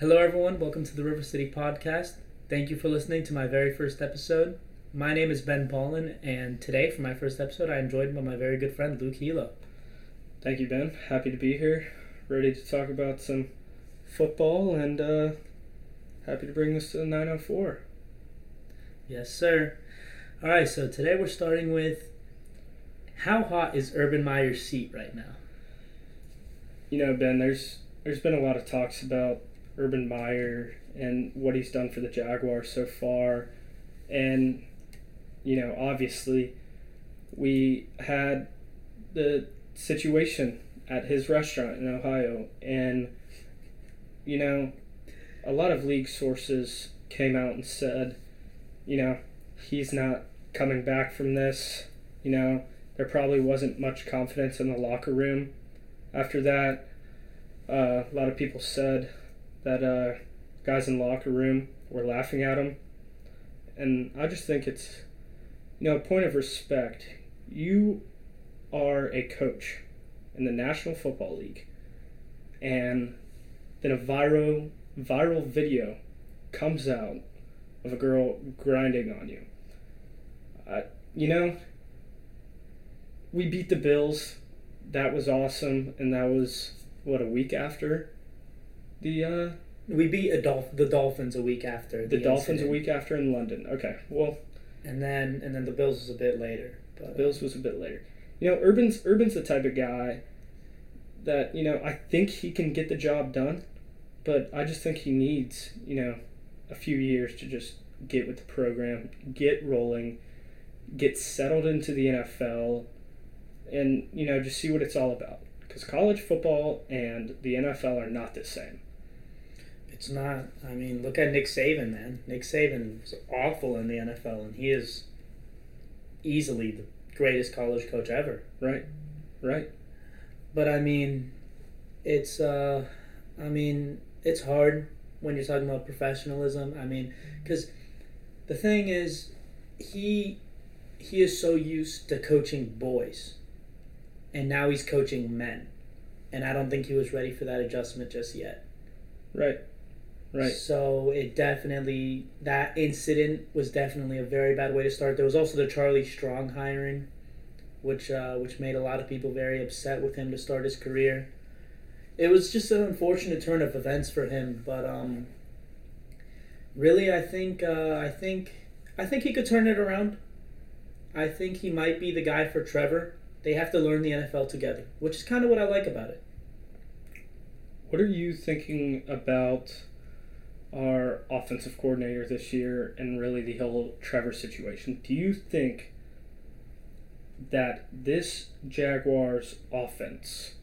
Hello, everyone. Welcome to the River City Podcast. Thank you for listening to my very first episode. My name is Ben Paulin, and today, for my first episode, I am joined by my very good friend Luke Helow. Thank you, Ben. Happy to be here. Ready to talk about some football and uh, happy to bring this to the 904. Yes, sir. All right, so today we're starting with how hot is Urban Meyer's seat right now? You know, Ben, there's there's been a lot of talks about Urban Meyer and what he's done for the Jaguars so far. And, you know, obviously, we had the situation at his restaurant in Ohio. And, you know, a lot of league sources came out and said, you know, he's not coming back from this. You know, there probably wasn't much confidence in the locker room after that. Uh, a lot of people said that uh, guys in locker room were laughing at him. And I just think it's, you know, a point of respect. You are a coach in the National Football League, and then a viral viral video comes out of a girl grinding on you. Uh, you know, we beat the Bills. That was awesome, and that was what a week after the uh, We beat a Dolph- the Dolphins a week after the, Dolphins incident. a week after in London. Okay, well, and then and then the Bills was a bit later. the Bills was a bit later. You know, Urban's Urban's the type of guy that you know I think he can get the job done, but I just think he needs you know a few years to just get with the program, get rolling, get settled into the NFL, and you know just see what it's all about. Because college football and the NFL are not the same. It's not. I mean, look at Nick Saban, man. Nick Saban was awful in the NFL, and he is easily the greatest college coach ever. Right, right. But I mean, it's. uh I mean, it's hard when you're talking about professionalism. I mean, because the thing is, he he is so used to coaching boys, and now he's coaching men, and I don't think he was ready for that adjustment just yet. Right. Right. So it definitely that incident was definitely a very bad way to start. There was also the Charlie Strong hiring, which uh, which made a lot of people very upset with him to start his career. It was just an unfortunate turn of events for him, but um, really, I think uh, I think I think he could turn it around. I think he might be the guy for Trevor. They have to learn the NFL together, which is kind of what I like about it. What are you thinking about our offensive coordinator this year and really the whole Trevor situation? Do you think that this Jaguars offense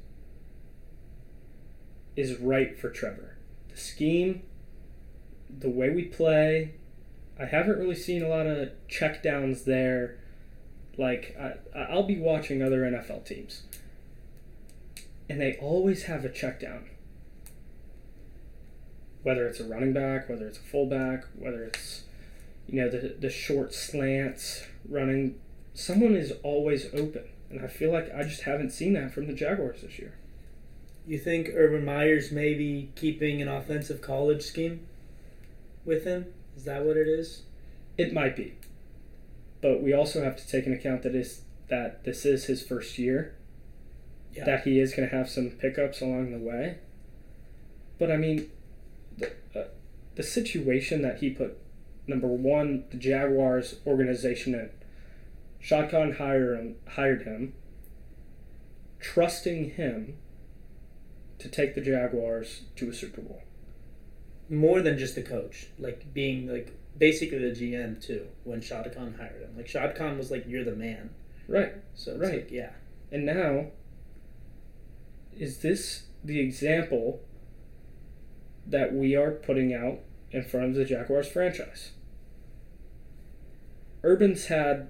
is right for Trevor? The scheme, the way we play, I haven't really seen a lot of checkdowns there. Like, I, I'll be watching other NFL teams, and they always have a check down whether it's a running back, whether it's a fullback, whether it's you know the the short slants running, someone is always open, and I feel like I just haven't seen that from the Jaguars this year. You think Urban Meyer's maybe keeping an offensive college scheme with him? Is that what it is? It might be, but we also have to take into account that is that this is his first year. Yeah. That he is going to have some pickups along the way. But I mean, the uh, the situation that he put number one the Jaguars organization in. Khan hired him, hired him, trusting him to take the Jaguars to a Super Bowl. More than just a coach, like being like basically the GM too. When Shad Khan hired him, like Shad Khan was like, "You're the man." Right. So it's Right. like, yeah, And now, is this the example that we are putting out in front of the Jaguars franchise? Urban's had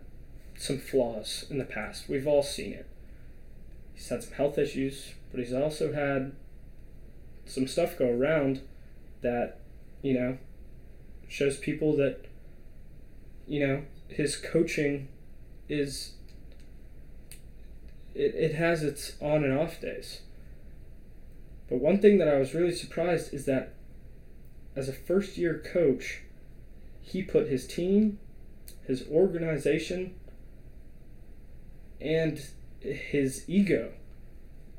some flaws in the past. We've all seen it. He's had some health issues, but he's also had some stuff go around that, you know, shows people that, you know, his coaching is it, it has its on and off days. But one thing that I was really surprised is that as a first year coach, he put his team, his organization, and his ego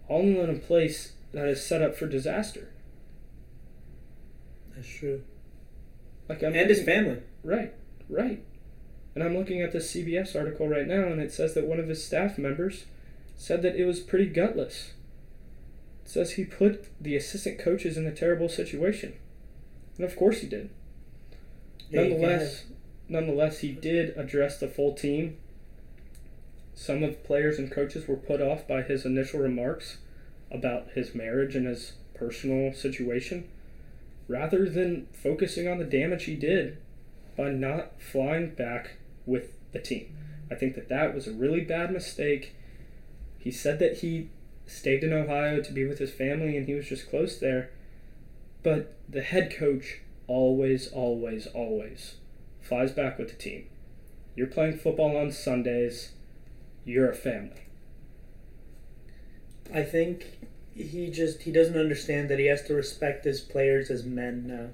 all in a place that is set up for disaster. That's true. Like I'm And his family. Right, right. And I'm looking at this CBS article right now, and it says that one of his staff members said that it was pretty gutless. Says he put the assistant coaches in a terrible situation. And of course he did. Yeah, you nonetheless, nonetheless, he did address the full team. Some of the players and coaches were put off by his initial remarks about his marriage and his personal situation, rather than focusing on the damage he did by not flying back with the team. I think that that was a really bad mistake. He said that he stayed in Ohio to be with his family and he was just close there. But the head coach always, always, always flies back with the team. You're playing football on Sundays, you're a family. I think he just he doesn't understand that he has to respect his players as men now.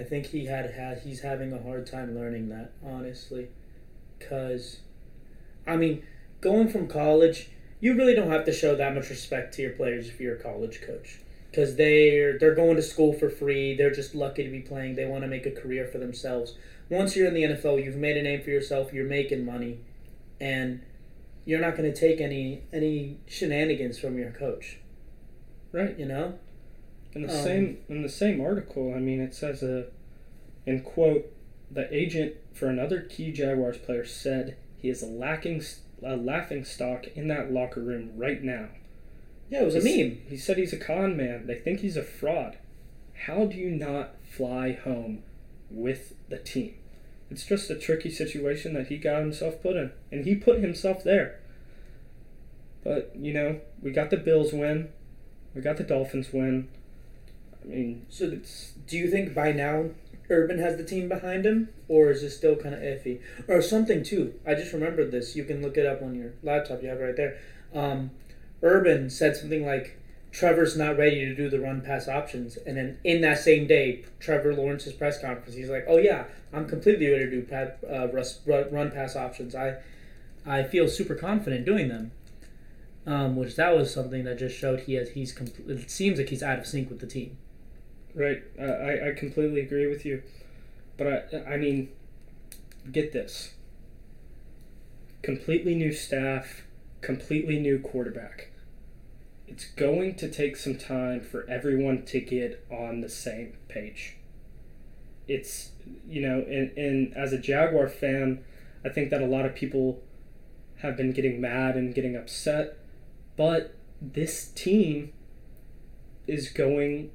I think he had had he's having a hard time learning that honestly, cause, I mean, going from college, you really don't have to show that much respect to your players if you're a college coach, cause they're they're going to school for free. They're just lucky to be playing. They want to make a career for themselves. Once you're in the NFL, you've made a name for yourself. You're making money, and you're not going to take any any shenanigans from your coach. Right. You know. In the Um, same in the same article, I mean, it says a, in quote, the agent for another key Jaguars player said he is lacking a laughing stock in that locker room right now. Yeah, it was a meme. He said he's a con man. They think he's a fraud. How do you not fly home with the team? It's just a tricky situation that he got himself put in, and he put himself there. But you know, we got the Bills win, we got the Dolphins win. I mean, So it's Do you think by now Urban has the team behind him, or is it still kind of iffy? Or something too. I just remembered this. You can look it up on your laptop. You have it right there. Um, Urban said something like, "Trevor's not ready to do the run pass options," and then in that same day, Trevor Lawrence's press conference, he's like, "Oh yeah, I'm completely ready to do uh, run pass options. I I feel super confident doing them." Um, which that was something that just showed he has he's compl- it seems like he's out of sync with the team. Right. Uh, I I completely agree with you, but I I mean, get this. Completely new staff, completely new quarterback. It's going to take some time for everyone to get on the same page. It's you know, and, and as a Jaguar fan, I think that a lot of people have been getting mad and getting upset, but this team is going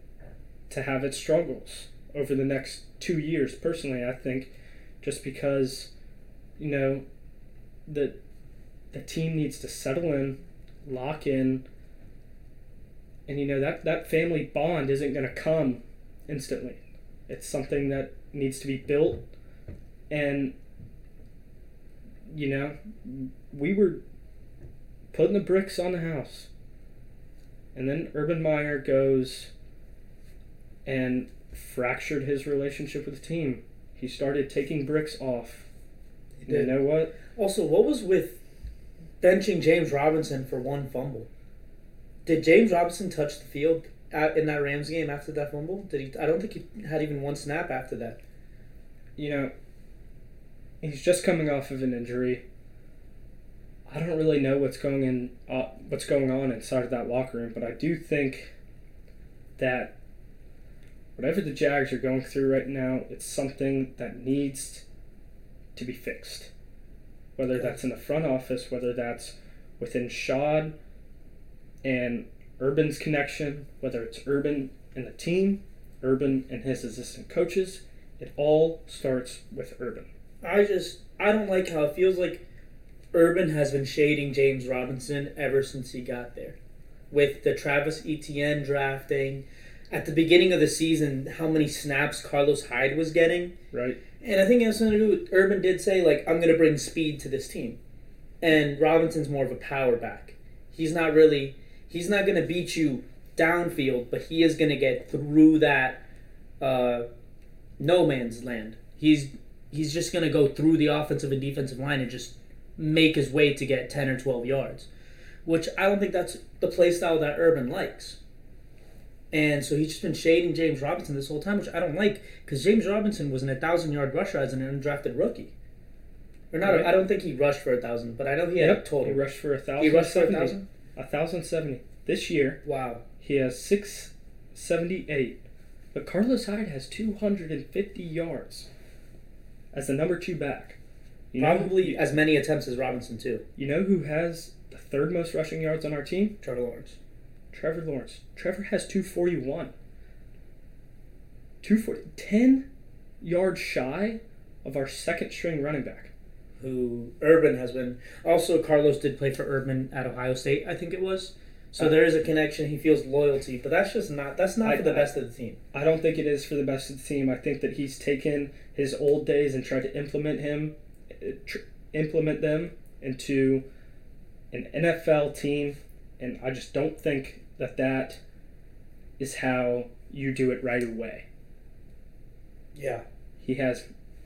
to have its struggles over the next two years. Personally, I think, just because, you know, the the team needs to settle in, lock in, and you know that that family bond isn't going to come instantly. It's something that needs to be built, and you know, we were putting the bricks on the house. And then Urban Meyer goes and fractured his relationship with the team. He started taking bricks off. He did. You know what? Also, what was with benching James Robinson for one fumble? Did James Robinson touch the field in that Rams game after that fumble? Did he? I don't think he had even one snap after that. You know, he's just coming off of an injury. I don't really know what's going in, uh, what's going on inside of that locker room, but I do think that whatever the Jags are going through right now, it's something that needs to be fixed. Whether that's in the front office, whether that's within Shad and Urban's connection, whether it's Urban and the team, Urban and his assistant coaches, it all starts with Urban. I just I don't like how it feels like Urban has been shading James Robinson ever since he got there. With the Travis Etienne drafting, at the beginning of the season, how many snaps Carlos Hyde was getting. Right? And I think it has something to do with Urban did say, like, I'm going to bring speed to this team. And Robinson's more of a power back. He's not really, he's not going to beat you downfield, but he is going to get through that uh, no man's land. He's he's just gonna go through the offensive and defensive line and just make his way to get ten or twelve yards, which I don't think that's the play style that Urban likes. And so he's just been shading James Robinson this whole time, which I don't like because James Robinson was an 1,000 yard rusher as an undrafted rookie. Or not, Right. I don't think he rushed for a 1,000, but I know he had a total. He rushed for a thousand. He rushed for a 1,000? Thousand seventy. This year, Wow. he has six seventy eight, but Carlos Hyde has two hundred and fifty yards as the number two back. You know, Probably as many attempts as Robinson, too. you know who has the third most rushing yards on our team? Trevor Lawrence. Trevor Lawrence. Trevor has 241. 240. 10 yards shy of our second string running back. who Urban has been. Also, Carlos did play for Urban at Ohio State, I think it was. So Uh, there is a connection. He feels loyalty, but that's just not. That's not I- for the best of the team. I don't think it is for the best of the team. I think that he's taken his old days and tried to implement him, tr- implement them into an NFL team, and I just don't think that that is how you do it right away. Yeah, He has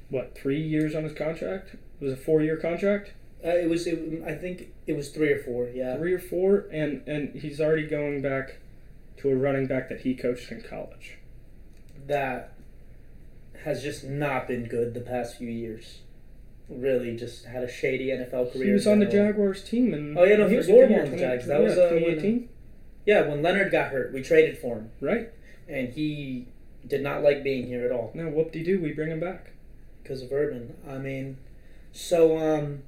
what three years on his contract? It was a four-year contract. uh, it was. It, I think it was three or four. Yeah, three or four, and and he's already going back to a running back that he coached in college. that has just not been good the past few years. Really, just had a shady NFL career. He was on the. Jaguars team, and Oh, yeah, no, he was horrible on the Jags. That was, uh, when- 2018, Yeah, when Leonard got hurt, we traded for him, right? and he did not like being here at all. Now, whoop de doo, we bring him back. because of Urban. I mean, so um,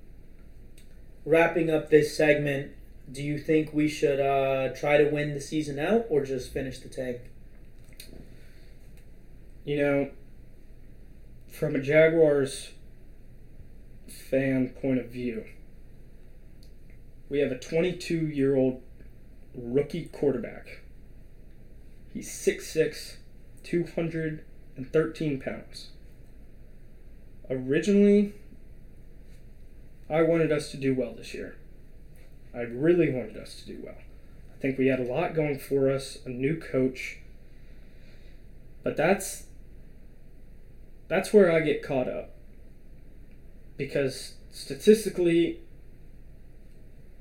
wrapping up this segment, do you think we should uh, try to win the season out or just finish the tank? You know, from a Jaguars fan point of view, we have a 22 year old rookie quarterback. He's 6'6, 213 pounds. Originally, I wanted us to do well this year. I really wanted us to do well. I think we had a lot going for us, a new coach. But that's that's where I get caught up. Because statistically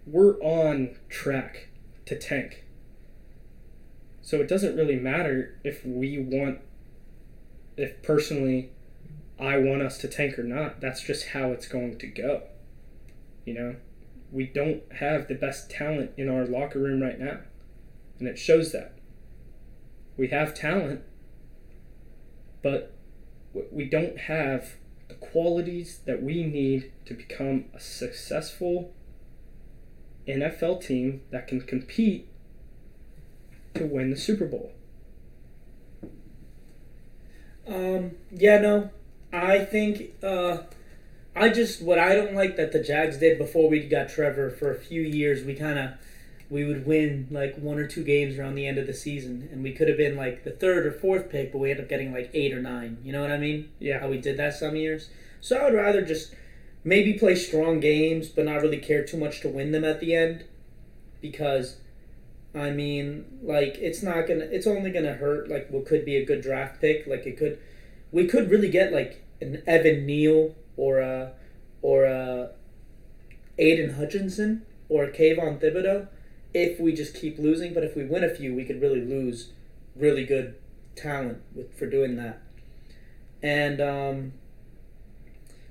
we're on track to tank. So it doesn't really matter if we want if personally I want us to tank or not. That's just how it's going to go. You know, we don't have the best talent in our locker room right now. And it shows that. We have talent, but we don't have the qualities that we need to become a successful NFL team that can compete to win the Super Bowl. Um, yeah, no, I think uh, I just what I don't like that the Jags did before we got Trevor for a few years. We kind of we would win like one or two games around the end of the season, and we could have been like the third or fourth pick, but we ended up getting like eight or nine. You know what I mean? Yeah. How we did that some years. So I would rather just maybe play strong games, but not really care too much to win them at the end, because. I mean, like it's not gonna. It's only gonna hurt. Like what could be a good draft pick. Like it could. We could really get like an Evan Neal or a or a Aidan Hutchinson or a Kayvon Thibodeaux if we just keep losing. But if we win a few, we could really lose really good talent with, for doing that. And um,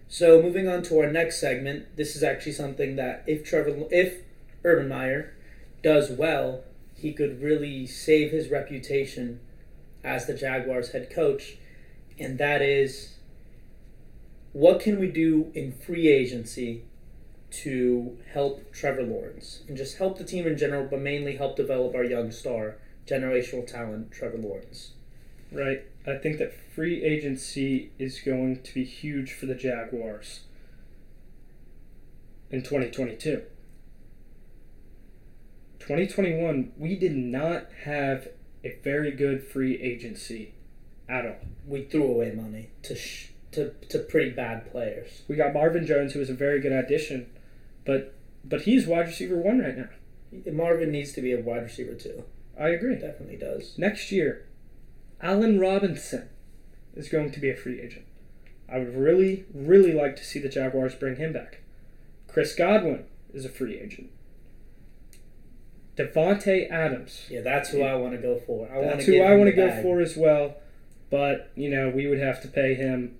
so moving on to our next segment, this is actually something that if Trevor, if Urban Meyer does well, he could really save his reputation as the Jaguars head coach, and that is what can we do in free agency to help Trevor Lawrence and just help the team in general, but mainly help develop our young star, generational talent, Trevor Lawrence. Right. I think that free agency is going to be huge for the Jaguars in 2022. 2021, we did not have a very good free agency at all. We threw away money to sh- to to pretty bad players. We got Marvin Jones, who was a very good addition, but but he's wide receiver one right now. Marvin needs to be a wide receiver too. I agree. Definitely does. Next year, Allen Robinson. is going to be a free agent. I would really, really like to see the Jaguars bring him back. Chris Godwin is a free agent. Davante Adams. Yeah, that's who I want to go for. I want That's who I want to go bag. for as well. But, you know, we would have to pay him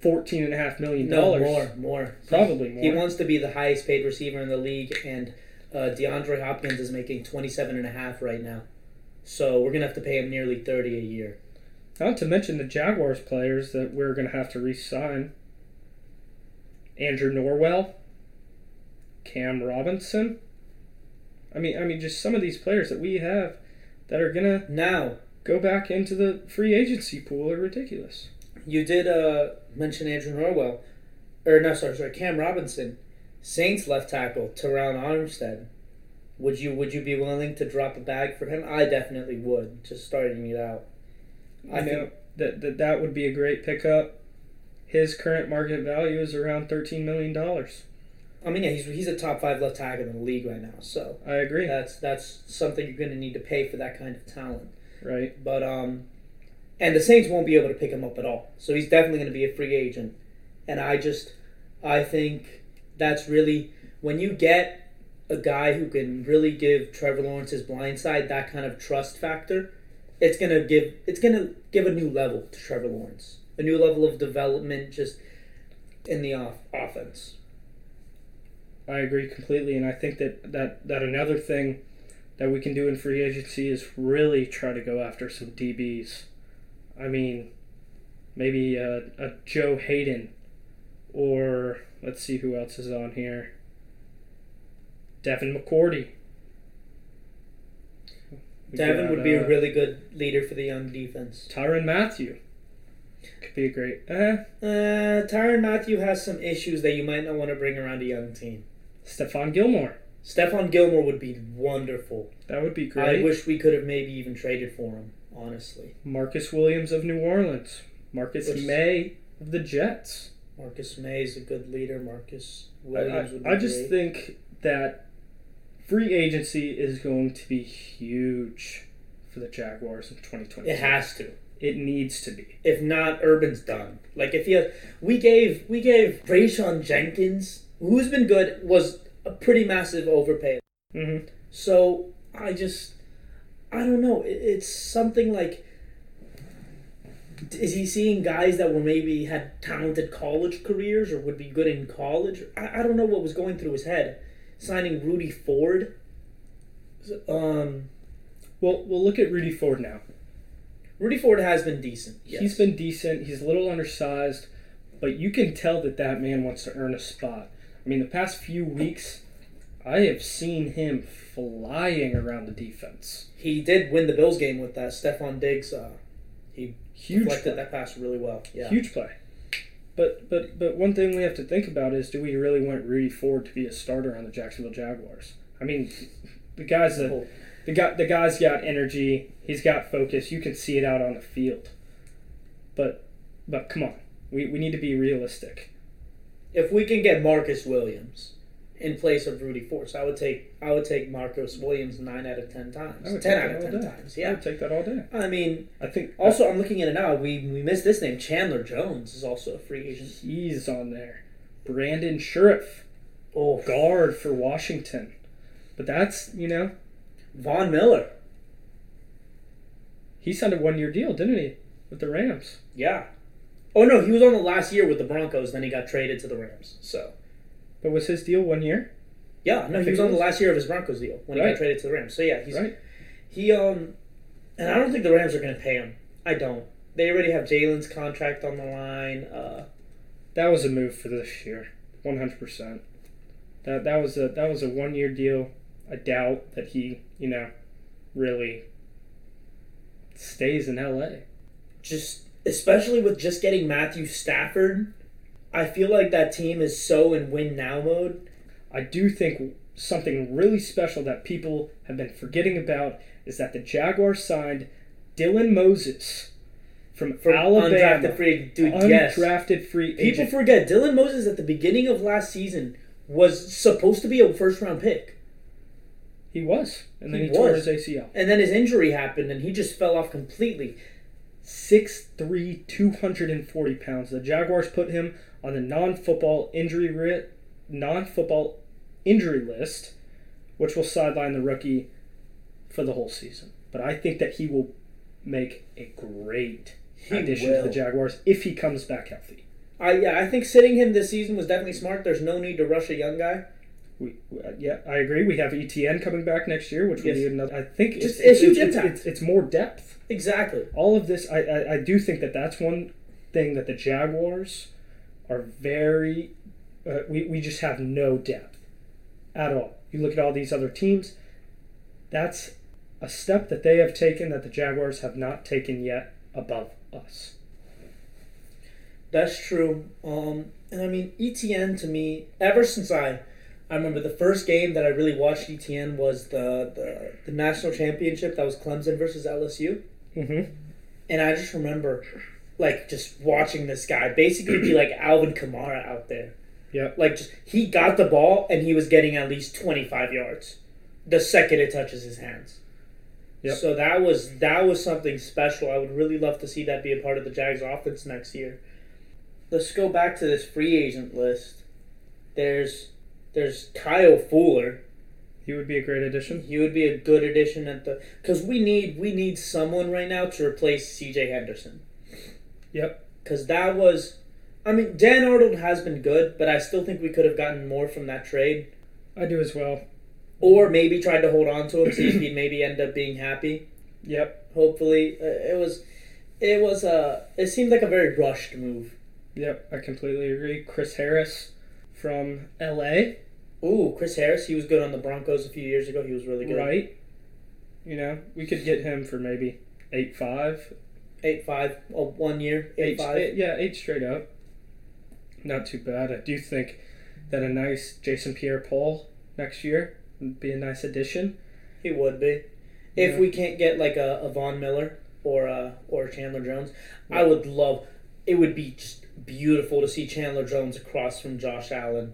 fourteen and a half million No, dollars. more, more. Probably more. He wants to be the highest paid receiver in the league, and uh, DeAndre Hopkins is making twenty-seven and a half right now. So we're gonna have to pay him nearly thirty a year. Not to mention the Jaguars players that we're going to have to re-sign. Andrew Norwell, Cam Robinson. I mean, I mean, just some of these players that we have that are going to Now, go back into the free agency pool are ridiculous. you did uh, mention Andrew Norwell, or no, sorry, sorry, Cam Robinson, Saints left tackle, Terron Armstead. Would you would you be willing to drop a bag for him? I definitely would. Just starting it out. I I know think that, that that would be a great pickup. His current market value is around thirteen million dollars. I mean, yeah, he's he's a top five left tackle in the league right now. So I agree. that's that's something you're going to need to pay for that kind of talent. right. But um, and the Saints won't be able to pick him up at all. So he's definitely going to be a free agent. And I just, I think that's really when you get a guy who can really give Trevor Lawrence's blind side that kind of trust factor, it's gonna give it's gonna give a new level to Trevor Lawrence, a new level of development just in the off- offense. I agree completely, and I think that, that, that another thing that we can do in free agency is really try to go after some DBs. I mean, maybe a, a Joe Haden, or let's see who else is on here. Devin McCourty. We Devin got, would be uh, a really good leader for the young defense. Tyrann Mathieu. Could be a great. Eh, Uh, Tyrann Mathieu has some issues that you might not want to bring around a young team. Stephon Gilmore. Stephon Gilmore would be wonderful. That would be great. I wish we could have maybe even traded for him, honestly. Marcus Williams of New Orleans. Marcus Which- Maye of the Jets. Marcus Maye is a good leader. Marcus I, Williams would be I, I just great. think that free agency is going to be huge for the Jaguars in 2020. it has to. It needs to be. If not, Urban's done. Like if you, we gave we gave Rayshawn Jenkins, who's been good, was a pretty massive overpay. hmm So I just, I don't know. It, it's something like, is he seeing guys that were maybe had talented college careers or would be good in college? I, I don't know what was going through his head. Signing Rudy Ford. Um, Well, we'll look at Rudy Ford now. Rudy Ford has been decent. Yes. He's been decent. He's a little undersized, but you can tell that that man wants to earn a spot. I mean, the past few weeks, I have seen him flying around the defense. He did win the Bills game with that. Stefon Diggs. Uh, he Huge deflected play. that pass really well. Yeah. Huge play. But but but one thing we have to think about is do we really want Rudy Ford to be a starter on the Jacksonville Jaguars? I mean, the guy's a, Oh, the guy the guy's got energy. He's got focus. You can see it out on the field. But but come on, we, we need to be realistic. if we can get Marcus Williams in place of Rudy Ford, so I would take I would take Marcus Williams nine out of ten times. I would Ten take out that of all ten day. times. I would take that all day. I mean, I think also I'm looking at it now. We we missed this name. Chandler Jones is also a free agent. he's on there. Brandon Scherff, Oh, guard for Washington. But that's you know Von Miller. he signed a one year deal, didn't he, with the Rams? Yeah. Oh no, he was on the last year with the Broncos. Then he got traded to the Rams. So But was his deal one year? yeah, no, he was on the last year of his Broncos deal when he got traded to the Rams. So yeah, he's Right. he um, and I don't think the Rams are going to pay him. I don't. They already have Jalen's contract on the line. Uh, That was a move for this year, one hundred percent. That that was a that was a one year deal. I doubt that he you know really stays in L.A. just especially with just getting Matthew Stafford, I feel like that team is so in win now mode. I do think something really special that people have been forgetting about is that the Jaguars signed Dylan Moses from, For Alabama, undrafted free dude, yes. undrafted free People forget Dylan Moses at the beginning of last season was supposed to be a first round pick. he was, and then He he, tore his ACL. And then his injury happened and he just fell off completely. 6'3", 240 pounds. The Jaguars put him on the non-football injury ri- non-football injury list, which will sideline the rookie for the whole season. But I think that he will make a great He addition to the Jaguars if he comes back healthy. I yeah, I think sitting him this season was definitely smart. There's no need to rush a young guy. We, uh, yeah, I agree. We have ETN coming back next year, which will Yes. be another. I think Just it's, huge it's, impact. It's, it's more depth. Exactly. All of this, I, I, I do think that that's one thing that the Jaguars are very. Uh, we, we just have no depth at all. You look at all these other teams, that's a step that they have taken that the Jaguars have not taken yet above us. That's true. Um, and I mean ETN to me, ever since I, I remember the first game that I really watched ETN was the the, the national championship that was Clemson versus LSU, Mm-hmm. and I just remember, like just watching this guy basically be like Alvin Kamara out there. Yeah. Like just he got the ball and he was getting at least twenty five yards, the second it touches his hands. Yep. So that was that was something special. I would really love to see that be a part of the Jags offense next year. Let's go back to this free agent list. There's there's Kyle Fuller. He would be a great addition. He would be a good addition at the because we need we need someone right now to replace C.J. Henderson. Yep. Because that was, I mean, Dan Arnold has been good, but I still think we could have gotten more from that trade, I do as well. or maybe tried to hold on to him, see if he'd maybe end up being happy. Yep. Hopefully, uh, it was, it was a, it seemed like a very rushed move. Yep. I completely agree. Chris Harris from L.A. Ooh, Chris Harris, he was good on the Broncos a few years ago. He was really good. Right. You know, we could get him for maybe eight five, Eight five, oh, one year, eight, eight, five. eight- yeah, eight straight up. Not too bad. I do think that a nice Jason Pierre-Paul next year would be a nice addition. He would be. If Yeah. we can't get like a, a Von Miller or a, or a Chandler Jones, I would love. It would be just beautiful to see Chandler Jones across from Josh Allen,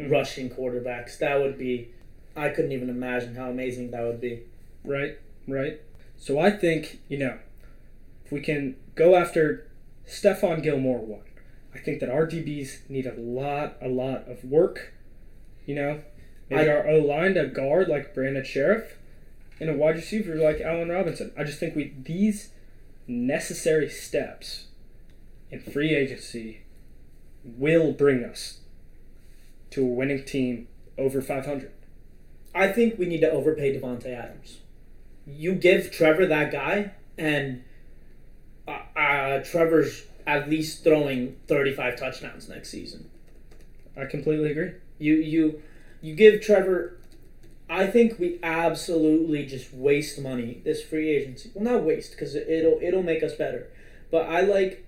Mhm. rushing quarterbacks. That would be. I couldn't even imagine how amazing that would be. Right, right. So I think, you know, if we can go after Stephon Gilmore one, I think that our DBs need a lot, a lot of work. You know, maybe I- our O line to guard like Brandon Scherff, and a wide receiver like Allen Robinson. I just think we these necessary steps in free agency will bring us to a winning team over 500. I think we need to overpay Davante Adams. You give Trevor that guy, and uh, uh, Trevor's at least throwing thirty-five touchdowns next season. I completely agree. You you you give Trevor. I think we absolutely just waste money this free agency. Well, not waste because it'll it'll make us better. But I like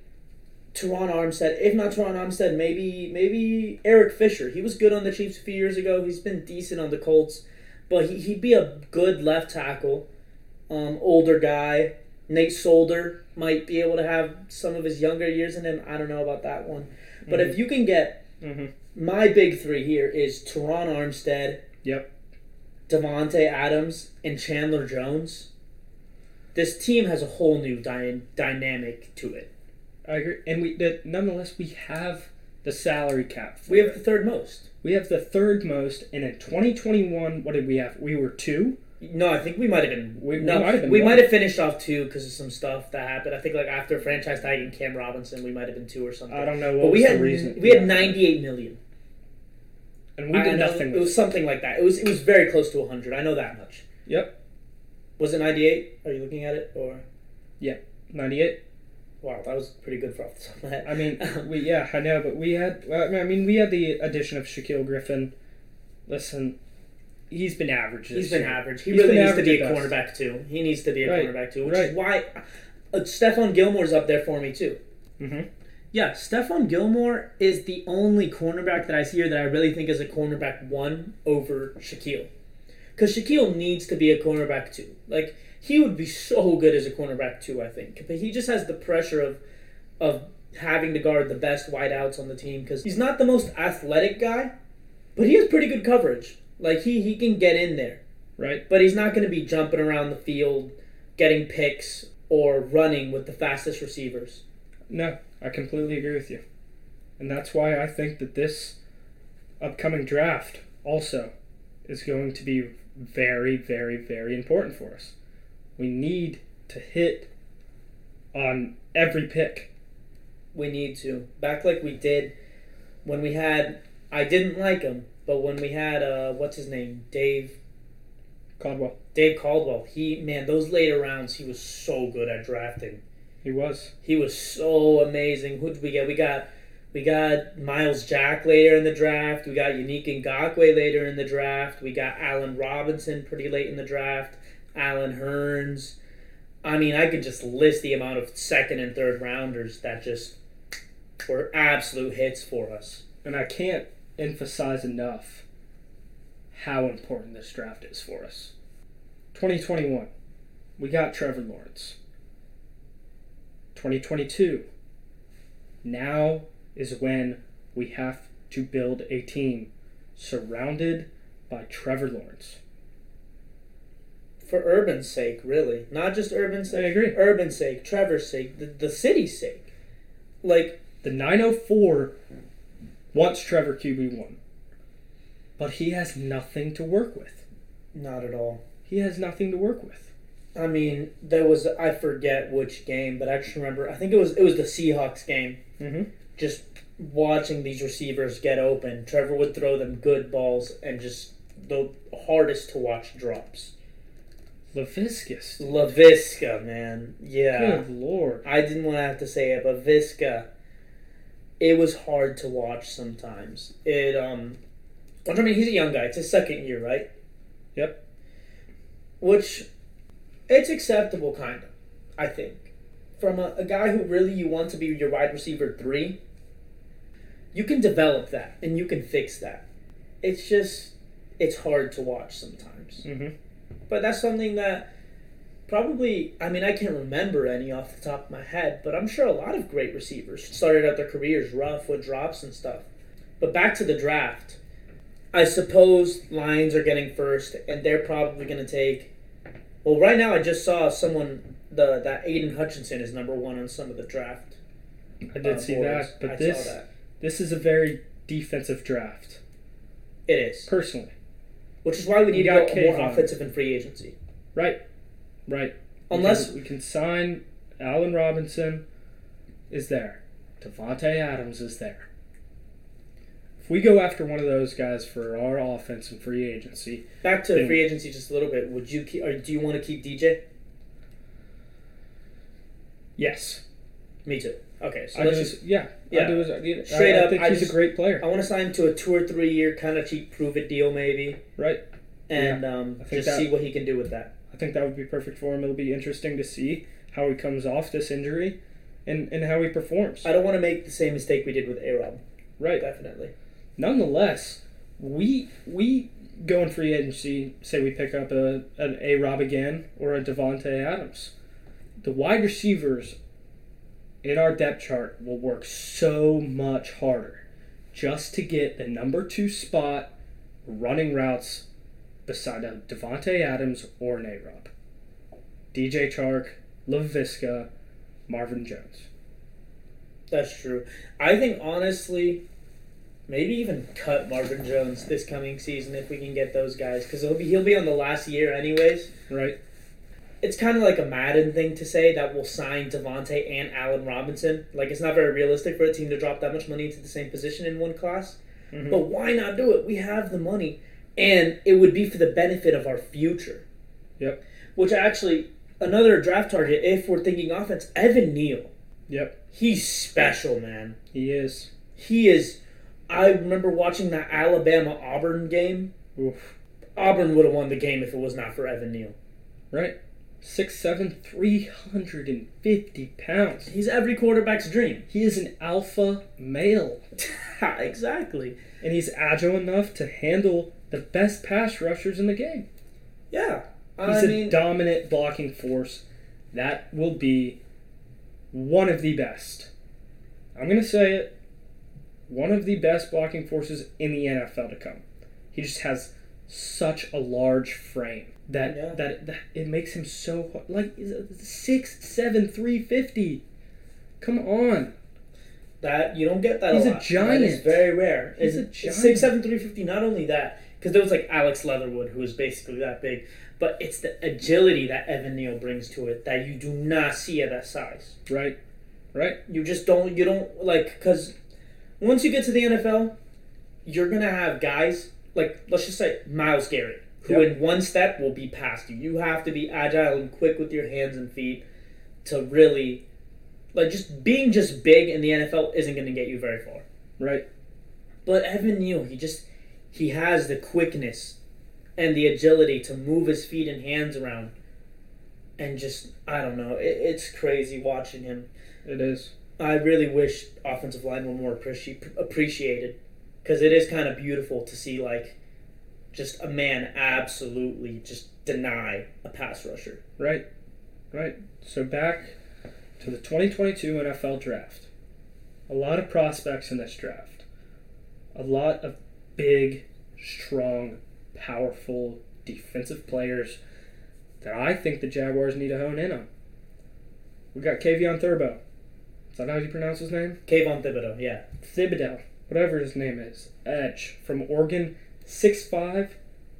Terron Armstead. If not Terron Armstead, maybe maybe Eric Fisher. He was good on the Chiefs a few years ago. He's been decent on the Colts, but he, he'd be a good left tackle. Um, older guy. Nate Solder might be able to have some of his younger years in him. I don't know about that one. But if you can get Mm-hmm. my big three here is Terron Armstead, Yep. Davante Adams, and Chandler Jones. This team has a whole new dy- dynamic to it. I agree, and we that nonetheless we have the salary cap. For We have it. the third most. we have the third most, and in 2021, what did we have? We were two. No, I think we might have been. We- we no, might have been we might have finished off two because of some stuff that happened. I think like after franchise tagging Cam Robinson, we might have been two or something. I don't know what but we had the reason. we had 98 million. and we I did know nothing. It was something like that. It was it was very close to 100. I know that much. Yep, Was it 98? Are you looking at it or? Yeah, 98. Wow, that was pretty good for off the top of my head. I mean, we yeah, I know, but we had. well, I mean, we had the addition of Shaquill Griffin. Listen, he's been average. This He's been year. average. He He's really needs to be a cornerback too. He needs to be a Right, cornerback too, which right. is why uh, Stephon Gilmore's up there for me too. Mhm. Yeah, Stephon Gilmore is the only cornerback that I see here that I really think is a cornerback one over Shaquill. Because Shaquill needs to be a cornerback too. Like he would be so good as a cornerback too. I think. But he just has the pressure of of having to guard the best wideouts on the team because he's not the most athletic guy, but he has pretty good coverage. Like he he can get in there right. but he's not going to be jumping around the field, getting picks, or running with the fastest receivers. No, I completely agree with you. And that's why I think that this upcoming draft also is going to be very, very, very important for us. We need to hit on every pick. We need to back like we did when we had. I didn't like him, but when we had uh, what's his name, Dave Caldwell. Dave Caldwell. He man, those later rounds, he was so good at drafting. He was. He was so amazing. Who did we get? We got we got Myles Jack later in the draft. We got Yannick Ngakoue later in the draft. We got Allen Robinson pretty late in the draft. Allen Hurns. I mean, I could just list the amount of second and third rounders that just were absolute hits for us. And I can't emphasize enough how important this draft is for us. 2021, we got Trevor Lawrence. 2022, now is when we have to build a team surrounded by Trevor Lawrence. For Urban's sake, really. Not just Urban's sake. I agree. Urban's sake, Trevor's sake, the, the city's sake. Like, The 904 wants Trevor QB1, but he has nothing to work with. not at all. He has nothing to work with. I mean, there was I forget which game, but I just remember I think it was it was the Seahawks game. Mm-hmm. Just watching these receivers get open, Trevor would throw them good balls and just the hardest to watch drops. LaViscus. Laviska, man, yeah. Good lord. I didn't want to have to say it, but Visca, it was hard to watch sometimes. It um, I mean he's a young guy. It's his second year, right? Yep. Which, it's acceptable, kind of. I think, from a, a guy who really you want to be your wide receiver three. You can develop that and you can fix that. It's just it's hard to watch sometimes. Mm-hmm. But that's something that probably, I mean, I can't remember any off the top of my head, but I'm sure a lot of great receivers started out their careers rough with drops and stuff. But back to the draft, I suppose Lions are getting first, and they're probably going to take. Well, right now I just saw someone the that Aidan Hutchinson is number one on some of the draft. I did uh, see boards. that, but I this saw that. this is a very defensive draft. It is, Personally, which is why we need You to got go more offensive and free agency. right, right. Unless Because we can sign Allen Robinson is there, Davante Adams is there. If we go after one of those guys for our offense and free agency, back to free agency just a little bit. Would you keep, or do you want to keep DJ? yes, Me too. Okay, so I just. yeah, Yeah. I do. I, Straight I, up, I think I he's just- a great player. I want to sign him to a two or three year kind of cheap prove it deal maybe, Right. and um, just that- see what he can do with that. I think that would be perfect for him. It'll be interesting to see how he comes off this injury, and and how he performs. I don't want to make the same mistake we did with A Rob. Right. Definitely. nonetheless, we we go in free agency. Say we pick up a an A Rob again or a Davante Adams. The wide receivers in our depth chart will work so much harder just to get the number two spot running routes beside a Davante Adams or Rob. DJ Chark, Laviska, Marvin Jones. That's true. I think honestly, maybe even cut Marvin Jones this coming season if we can get those guys because he'll be he'll be on the last year anyways. Right? It's kind of like a Madden thing to say that we'll sign Davante and Allen Robinson. Like it's not very realistic for a team to drop that much money into the same position in one class. Mhm. But why not do it? We have the money, and it would be for the benefit of our future. Yep. Which actually, another draft target, if we're thinking offense, Evan Neal. Yep. He's special, man. He is. He is. I remember watching that Alabama Auburn game. Oof. Auburn would have won the game if it was not for Evan Neal. Right? Six seven, three hundred and fifty pounds. He's every quarterback's dream. He is an alpha male, exactly. and he's agile enough to handle the best pass rushers in the game. Yeah. He's I a mean, dominant blocking force. That will be one of the best. I'm gonna say it. One of the best blocking forces in the NFL to come. He just has such a large frame that Yeah. that, that it makes him so hard. like six seven three fifty. Come on, That you don't get that. He's a a giant. is very rare. He's And a giant. Six seven three fifty. Not only that, because there was like Alex Leatherwood, who was basically that big, but it's the agility that Evan Neal brings to it that you do not see at that size. right, right, You just don't. You don't like because once you get to the NFL, you're gonna have guys like let's just say Myles Garrett, who Yep. in one step will be past you. You have to be agile and quick with your hands and feet to really like just being just big in the NFL isn't gonna get you very far. right. But Evan Neal, he just he has the quickness and the agility to move his feet and hands around, and just I don't know, it, it's crazy watching him. It is. I really wish offensive line were more appreci- appreciated because it is kind of beautiful to see like just a man absolutely just deny a pass rusher. Right, right. So back to the 2022 NFL draft. A lot of prospects in this draft. A lot of big, strong, powerful defensive players that I think the Jaguars need to hone in on. We got Kavion Thurbo. Is that how you pronounce his name? Kayvon Thibodeaux, yeah. Thibodeaux, whatever his name is. Edge from Oregon, 6'5,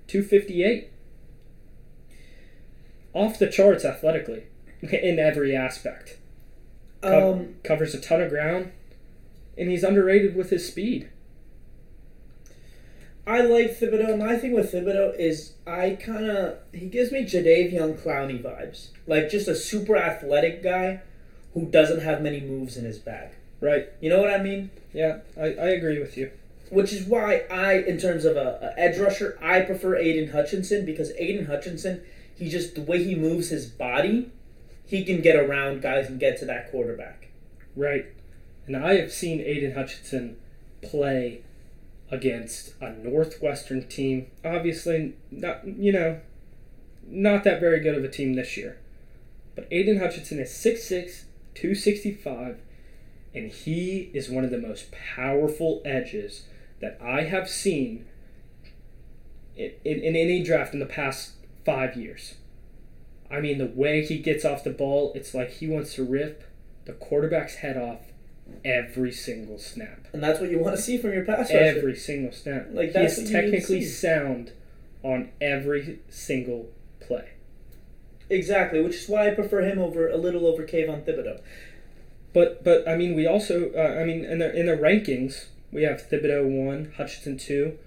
258. Off the charts athletically in every aspect. Co- Um, covers a ton of ground, and he's underrated with his speed. I like Thibodeaux. My thing with Thibodeaux is I kind of he gives me Jadeveon Clowney vibes, like just a super athletic guy who doesn't have many moves in his bag. Right. You know what I mean? Yeah, I, I agree with you. Which is why I, in terms of a, a edge rusher, I prefer Aidan Hutchinson because Aidan Hutchinson, he just the way he moves his body, he can get around guys and get to that quarterback. Right. And I have seen Aidan Hutchinson play against a Northwestern team. Obviously, not you know, not that very good of a team this year. But Aidan Hutchinson is 6'6", 265, and he is one of the most powerful edges that I have seen in, in, in any draft in the past five years. I mean, the way he gets off the ball, it's like he wants to rip the quarterback's head off every single snap. And that's what you want to see from your pass rusher. Every single snap. Like, he that's is what you need to technically sound on every single play. Exactly, which is why I prefer him over a little over Kayvon Thibodeaux. But but I mean, we also uh, I mean in the in the rankings we have Thibodeaux one, Hutchinson two,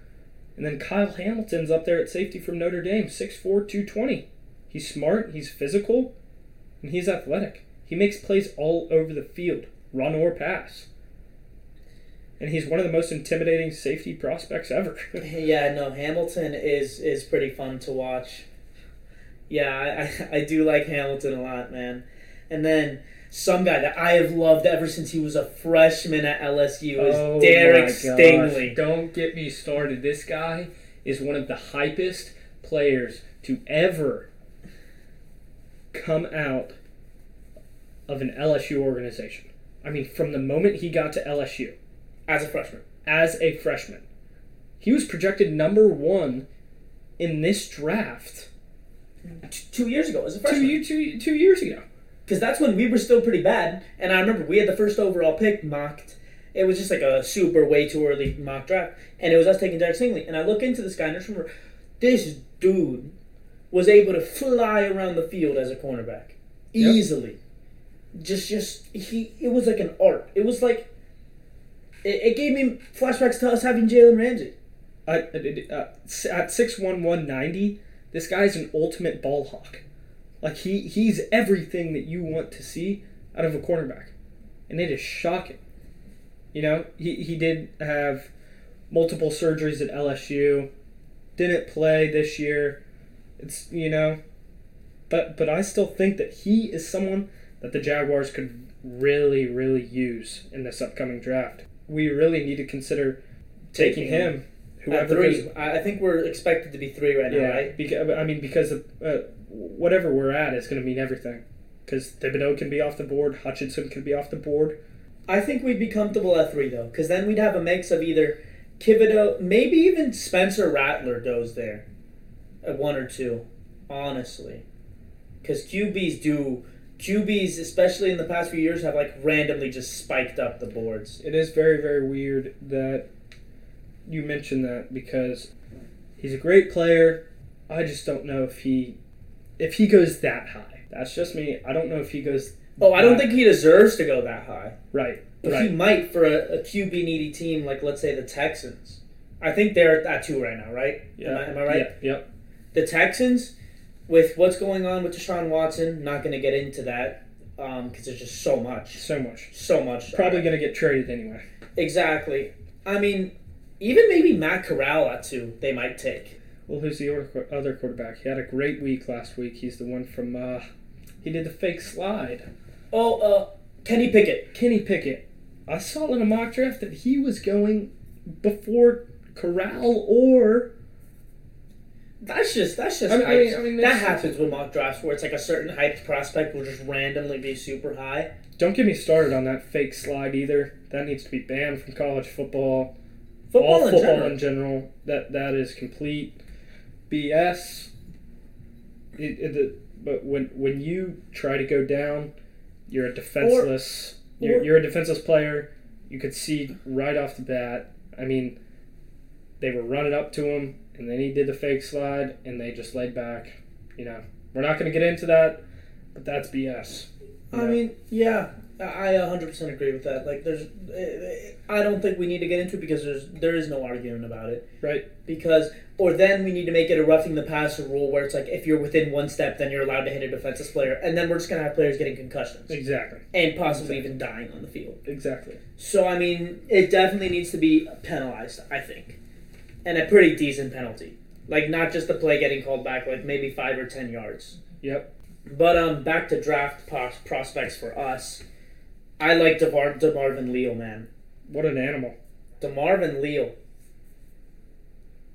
and then Kyle Hamilton's up there at safety from Notre Dame, 6'4", 220. He's smart, he's physical, and he's athletic. He makes plays all over the field, run or pass. And he's one of the most intimidating safety prospects ever. Yeah, no, Hamilton is is pretty fun to watch. Yeah, I, I, I do like Hamilton a lot, man. And then some guy that I have loved ever since he was a freshman at LSU is Oh Derek. Stingley. Don't get me started. This guy is one of the hypest players to ever come out of an LSU organization. I mean, from the moment he got to LSU As a freshman. as a freshman, he was projected number one in this draft two years ago as a freshman. ye- two, two years ago. Because that's when we were still pretty bad. And I remember we had the first overall pick mocked. It was just like a super way too early mock draft. And it was us taking Derek Stingley. And I look into this guy and I just remember this dude was able to fly around the field as a cornerback. Yep. Easily. Just, just, he, it was like an art. It was like, it, it gave me flashbacks to us having Jalen Ramsey. Uh, at six one one ninety, this guy's an ultimate ball hawk. Like he he's everything that you want to see out of a cornerback, and it is shocking. You know, he he did have multiple surgeries at LSU, didn't play this year. It's you know, but but I still think that he is someone that the Jaguars could really really use in this upcoming draft. We really need to consider taking Taking him. Whoever three. goes- I I think we're expected to be three right now, yeah, right? because I mean because of, uh, whatever we're at is going to mean everything. Because Thibodeaux can be off the board, Hutchinson can be off the board. I think we'd be comfortable at three though, because then we'd have a mix of either Kivido, maybe even Spencer Rattler goes there. uh, one or two, honestly, because QBs do QBs, especially in the past few years, have like randomly just spiked up the boards. It is very, very weird that you mentioned that because he's a great player. I just don't know if he if he goes that high. That's just me. I don't know if he goes. Oh, I don't think he deserves to go that high, right. but right. he might for a, a QB needy team like let's say the Texans. I think they're at two right now, right? yeah. Am I, am I right? Yeah. Yep. The Texans, with what's going on with Deshaun Watson, not going to get into that um, because there's just so much, So much. so much. Probably going to get traded anyway. exactly. I mean, even maybe Matt Corral at two, they might take. Well, who's the other quarterback? He had a great week last week. He's the one from. Uh, he did the fake slide. Oh, uh, Kenny Pickett. Kenny Pickett. I saw in a mock draft that he was going before Corral or That's just that's just I mean- I mean- I mean, that happens with mock drafts where it's like a certain hyped prospect will just randomly be super high. Don't get me started on that fake slide either. That needs to be banned from college football. Football all in football general. in general. That that is complete BS. It, it, the- but when when you try to go down, you're a defenseless. you're, or- you're a defenseless player. You could see right off the bat. I mean, they were running up to him, and then he did the fake slide, and they just laid back. You know, we're not going to get into that, but that's BS. I mean, yeah, I 100% agree with that. Like, there's, eh, I don't think we need to get into it because there's there is no argument about it. Right. Because, or then we need to make it a roughing the passer rule where it's like if you're within one step, then you're allowed to hit a defenseless player, and then we're just gonna have players getting concussions Exactly. and possibly even dying on the field. Exactly. So I mean, it definitely needs to be penalized. I think, and a pretty decent penalty. Like not just the play getting called back, like maybe five or ten yards. Yep. But um, back to draft pos- prospects for us. I like DeMar- DeMarvin Leal, man. What an animal. DeMarvin Leal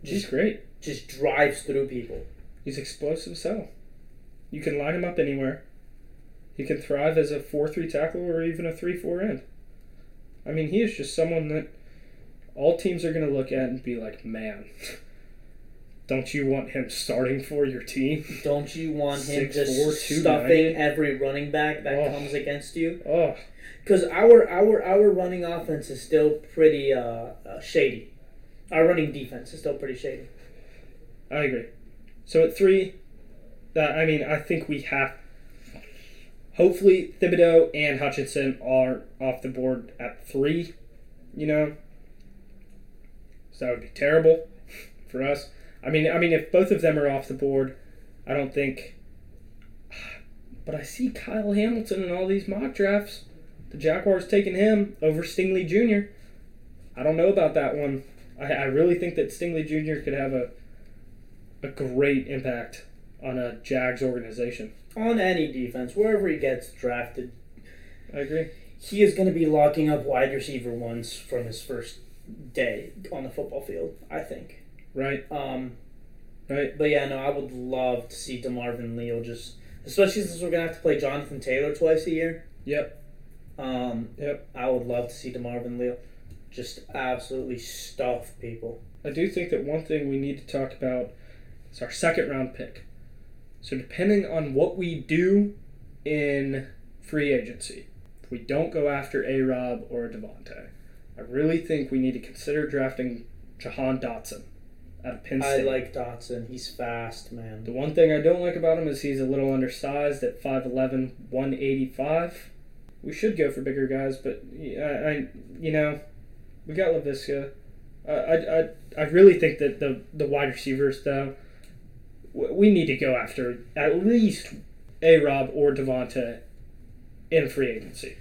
He's great. just drives through people. He's explosive hell. You can line him up anywhere. He can thrive as a 4 3 tackle or even a 3 4 end. I mean, he is just someone that all teams are going to look at and be like, man, don't you want him starting for your team? Don't you want him 6'4", just 290? stuffing every running back that Oh. comes against you? Oh, Because our our our running offense is still pretty uh, uh, shady. Our running defense is still pretty shady. I agree. So at 3, that I mean, I think we have. Hopefully, Thibodeaux and Hutchinson are off the board at 3, you know? So that would be terrible for us. I mean, I mean, if both of them are off the board, I don't think. But I see Kyle Hamilton in all these mock drafts. The Jaguars taking him over Stingley Jr. I don't know about that one. I, I really think that Stingley Jr. could have a a great impact on a Jags organization. On any defense, wherever he gets drafted, I agree. he is going to be locking up wide receiver ones from his first day on the football field. I think. Right, Um, right. but yeah, no, I would love to see Demarvin Leal just, especially since we're gonna have to play Jonathan Taylor twice a year. Yep, Um, yep. I would love to see Demarvin Leal just absolutely stuff people. I do think that one thing we need to talk about is our second round pick. So depending on what we do in free agency, if we don't go after A Rob or Davante, I really think we need to consider drafting Jahan Dotson out of Penn I like Dotson. He's fast, man. The one thing I don't like about him is he's a little undersized at 5'11", 185. We should go for bigger guys, but I, I you know, we got Laviska. I, I, I, I really think that the the wide receivers though, w- we need to go after at least a Rob or Davante in free agency.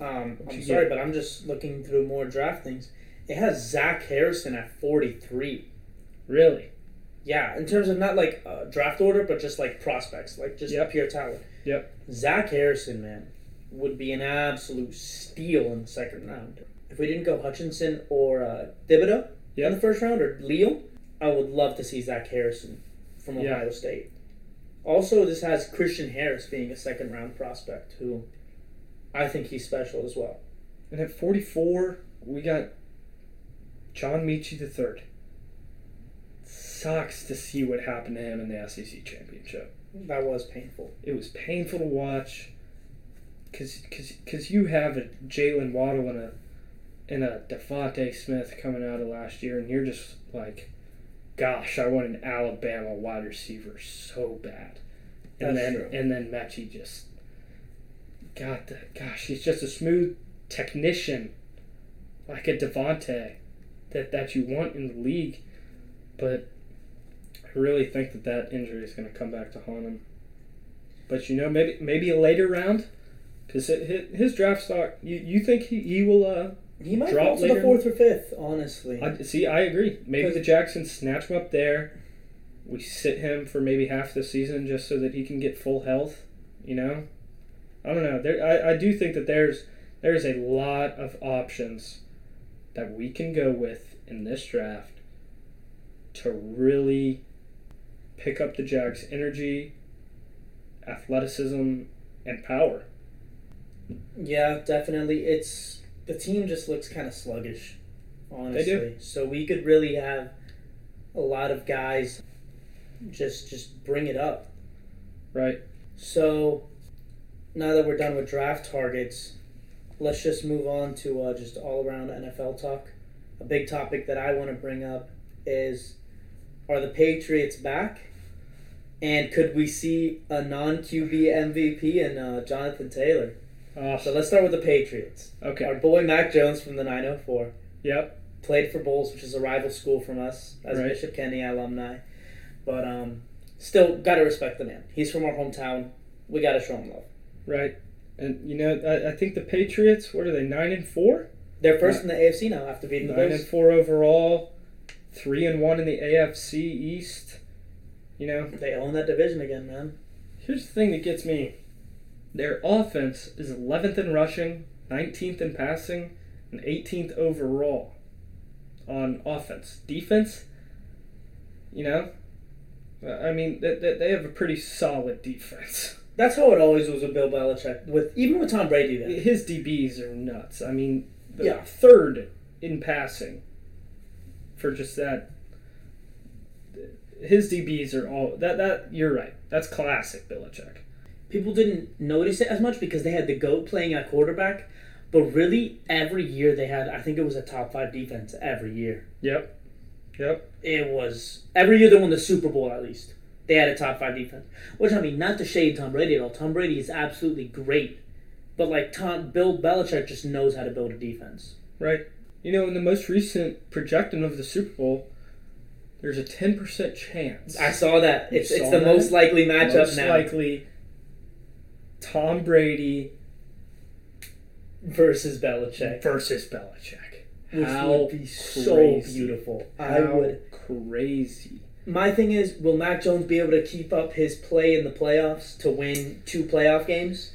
Um, I'm sorry, get? but I'm just looking through more draft things. It has Zach Harrison at 43. Really? Yeah, in terms of not like uh, draft order, but just like prospects, like just Yep. pure talent. Yep. Zach Harrison, man, would be an absolute steal in the second round. If we didn't go Hutchinson or uh, Thibodeaux in the first round or Leo, I would love to see Zach Harrison from Yeah. Ohio State. Also, this has Christian Harris being a second round prospect, who I think he's special as well. And at 44, we got John Metchie the third. sucks to see what happened to him in the SEC championship. That was painful. It was painful to watch because cause, cause you have a Jaylen Waddle and a and a DeVonta Smith coming out of last year, and you're just like, gosh, I want an Alabama wide receiver so bad. And That's then true. and then Metchie just got the gosh, he's just a smooth technician, like a DeVonta, that that you want in the league, but I really think that that injury is going to come back to haunt him. But you know, maybe maybe a later round, because his, his draft stock. You, you think he, he will? Uh, He might Drop fall to the fourth or fifth, honestly. I, see, I agree. Maybe the Jacksons snatch him up there. We sit him for maybe half the season just so that he can get full health. You know, I don't know. There, I, I do think that there's there's a lot of options that we can go with in this draft to really pick up the Jags' energy, athleticism, and power. Yeah, definitely. It's the team just looks kind of sluggish, honestly. So we could really have a lot of guys just just bring it up. Right. So now that we're done with draft targets, let's just move on to uh, just all around NFL talk. A big topic that I want to bring up is are the Patriots back? And could we see a non QB MVP in uh, Jonathan Taylor? Uh, So let's start with the Patriots. okay. Our boy Mac Jones from the 904 Yep. played for Bolles, which is a rival school from us as Right. Bishop Kenny alumni. But um, still, got to respect the man. He's from our hometown. We got to show him love. Right. And you know, I, I think the Patriots. What are they? Nine and four. They're first in the AFC now after beating the Nine Bills. and four overall. Three and one in the AFC East. You know, They own that division again, man. here's the thing that gets me. Their offense is 11th in rushing, 19th in passing, and 18th overall on offense. Defense, you know, uh, I mean, they, they have a pretty solid defense. That's how it always was with Bill Belichick. With even with Tom Brady, then His DBs are nuts. I mean, the Yeah. third in passing for just that. His DBs are all that. That you're right. That's classic Belichick. People didn't notice it as much because they had the goat playing at quarterback. But really, every year they had, I think it was a top five defense every year. Yep. Yep. It was every year they won the Super Bowl at least. They had a top five defense. Which I mean, not to shade Tom Brady at all. Tom Brady is absolutely great, but like Tom Bill Belichick just knows how to build a defense. Right. You know, in the most recent projection of the Super Bowl, there's a ten percent chance. I saw that. You It's it's the that? most likely matchup most now likely Tom Brady versus Belichick, versus Belichick. which How would be so crazy. beautiful. I would. crazy. My thing is, will Mac Jones be able to keep up his play in the playoffs to win two playoff games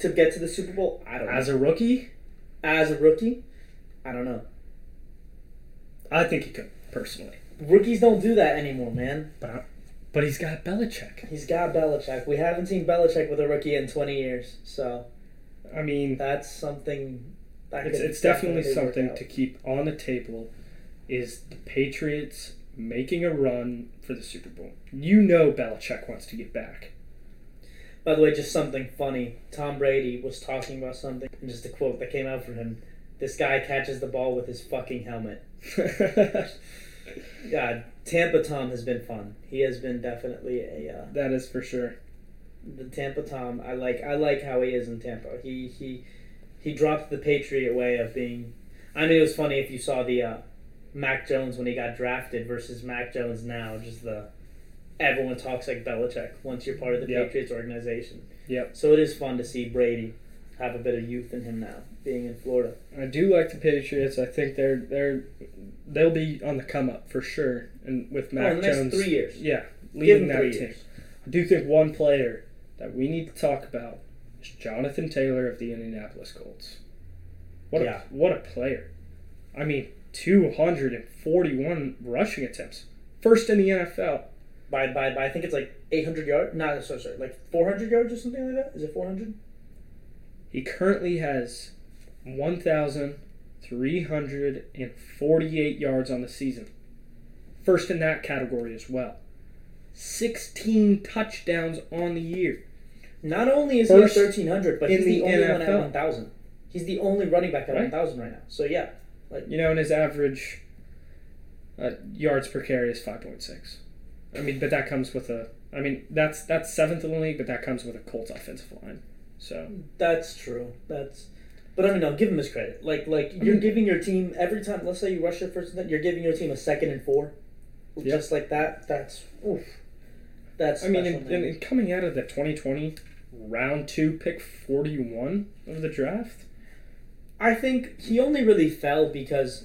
to get to the Super Bowl? I don't know. As a rookie, As a rookie, I don't know. I think he could personally. Rookies don't do that anymore, man. But but he's got Belichick. He's got Belichick. We haven't seen Belichick with a rookie in 20 years, so I mean, that's something that it's, it's definitely work something to keep on the table. Is the Patriots making a run for the Super Bowl? You know, Belichick wants to get back. By the way, just something funny. Tom Brady was talking about something, and just a quote that came out from him. This guy catches the ball with his fucking helmet. God, Tampa Tom has been fun. He has been definitely a uh, that is for sure. the Tampa Tom. I like I like how he is in Tampa. He he he dropped the Patriot way of being. I mean, it was funny if you saw the uh, Mac Jones when he got drafted versus Mac Jones now. Just the everyone talks like Belichick once you're part of the Yep. Patriots organization. Yep. So it is fun to see Brady have a bit of youth in him now, being in Florida. I do like the Patriots. I think they're they're they'll be on the come up for sure. And with Mac oh, in the next Jones, three years. yeah, leading that team. years. I do think one player that we need to talk about is Jonathan Taylor of the Indianapolis Colts. What Yeah. a what a player! I mean, two hundred and forty-one rushing attempts, first in the NFL. By, by, by I think it's like 800 yards. Not so sorry, like 400 yards or something like that. Is it 400? He currently has one thousand three hundred and forty-eight yards on the season. first in that category as well. 16 touchdowns on the year. Not only is First he at 1300, but he's the, the only one at 1000. He's the only running back at Right. 1000 right now. So yeah, You know, and his average uh, yards per carry is 5.6. I mean, but that comes with a. I mean, that's that's seventh in the league, but that comes with a Colts offensive line. So that's true. That's. But I mean, no, give him his credit. Like, like you're giving your team every time. Let's say you rush your first, you're giving your team a second and four, Yep. just like that. That's oof. That's. I mean, and, and coming out of the 2020 round two pick 41 of the draft. I think he only really fell because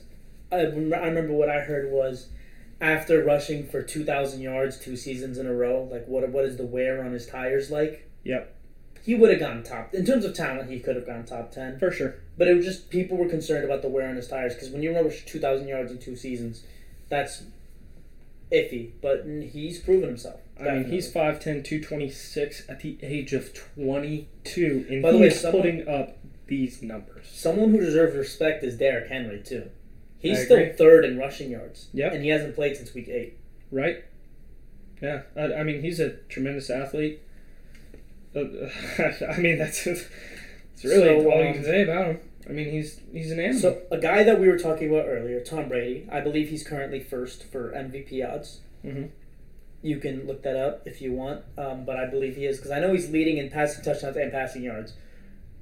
I, I remember what I heard was after rushing for 2,000 yards two seasons in a row, like what what is the wear on his tires like? Yep, He would have gone top. In terms of talent, he could have gone top 10. for sure. But it was just people were concerned about the wear on his tires because when you rush 2,000 yards in two seasons, that's iffy. But he's proven himself. I mean, he's definitely. 5'10", 226 at the age of 22, and By the he way, someone- putting up these numbers. Someone who deserves respect is Derrick Henry, too. He's I still agree. third in rushing yards. Yep. And he hasn't played since week eight. Right? Yeah, I, I mean, he's a tremendous athlete. Uh, I mean, that's that's really So, all you um, can say about him. I mean, he's he's an animal. So a guy that we were talking about earlier, Tom Brady, I believe he's currently first for MVP odds. Mhm. You can look that up if you want, um, but I believe he is because I know he's leading in passing touchdowns and passing yards,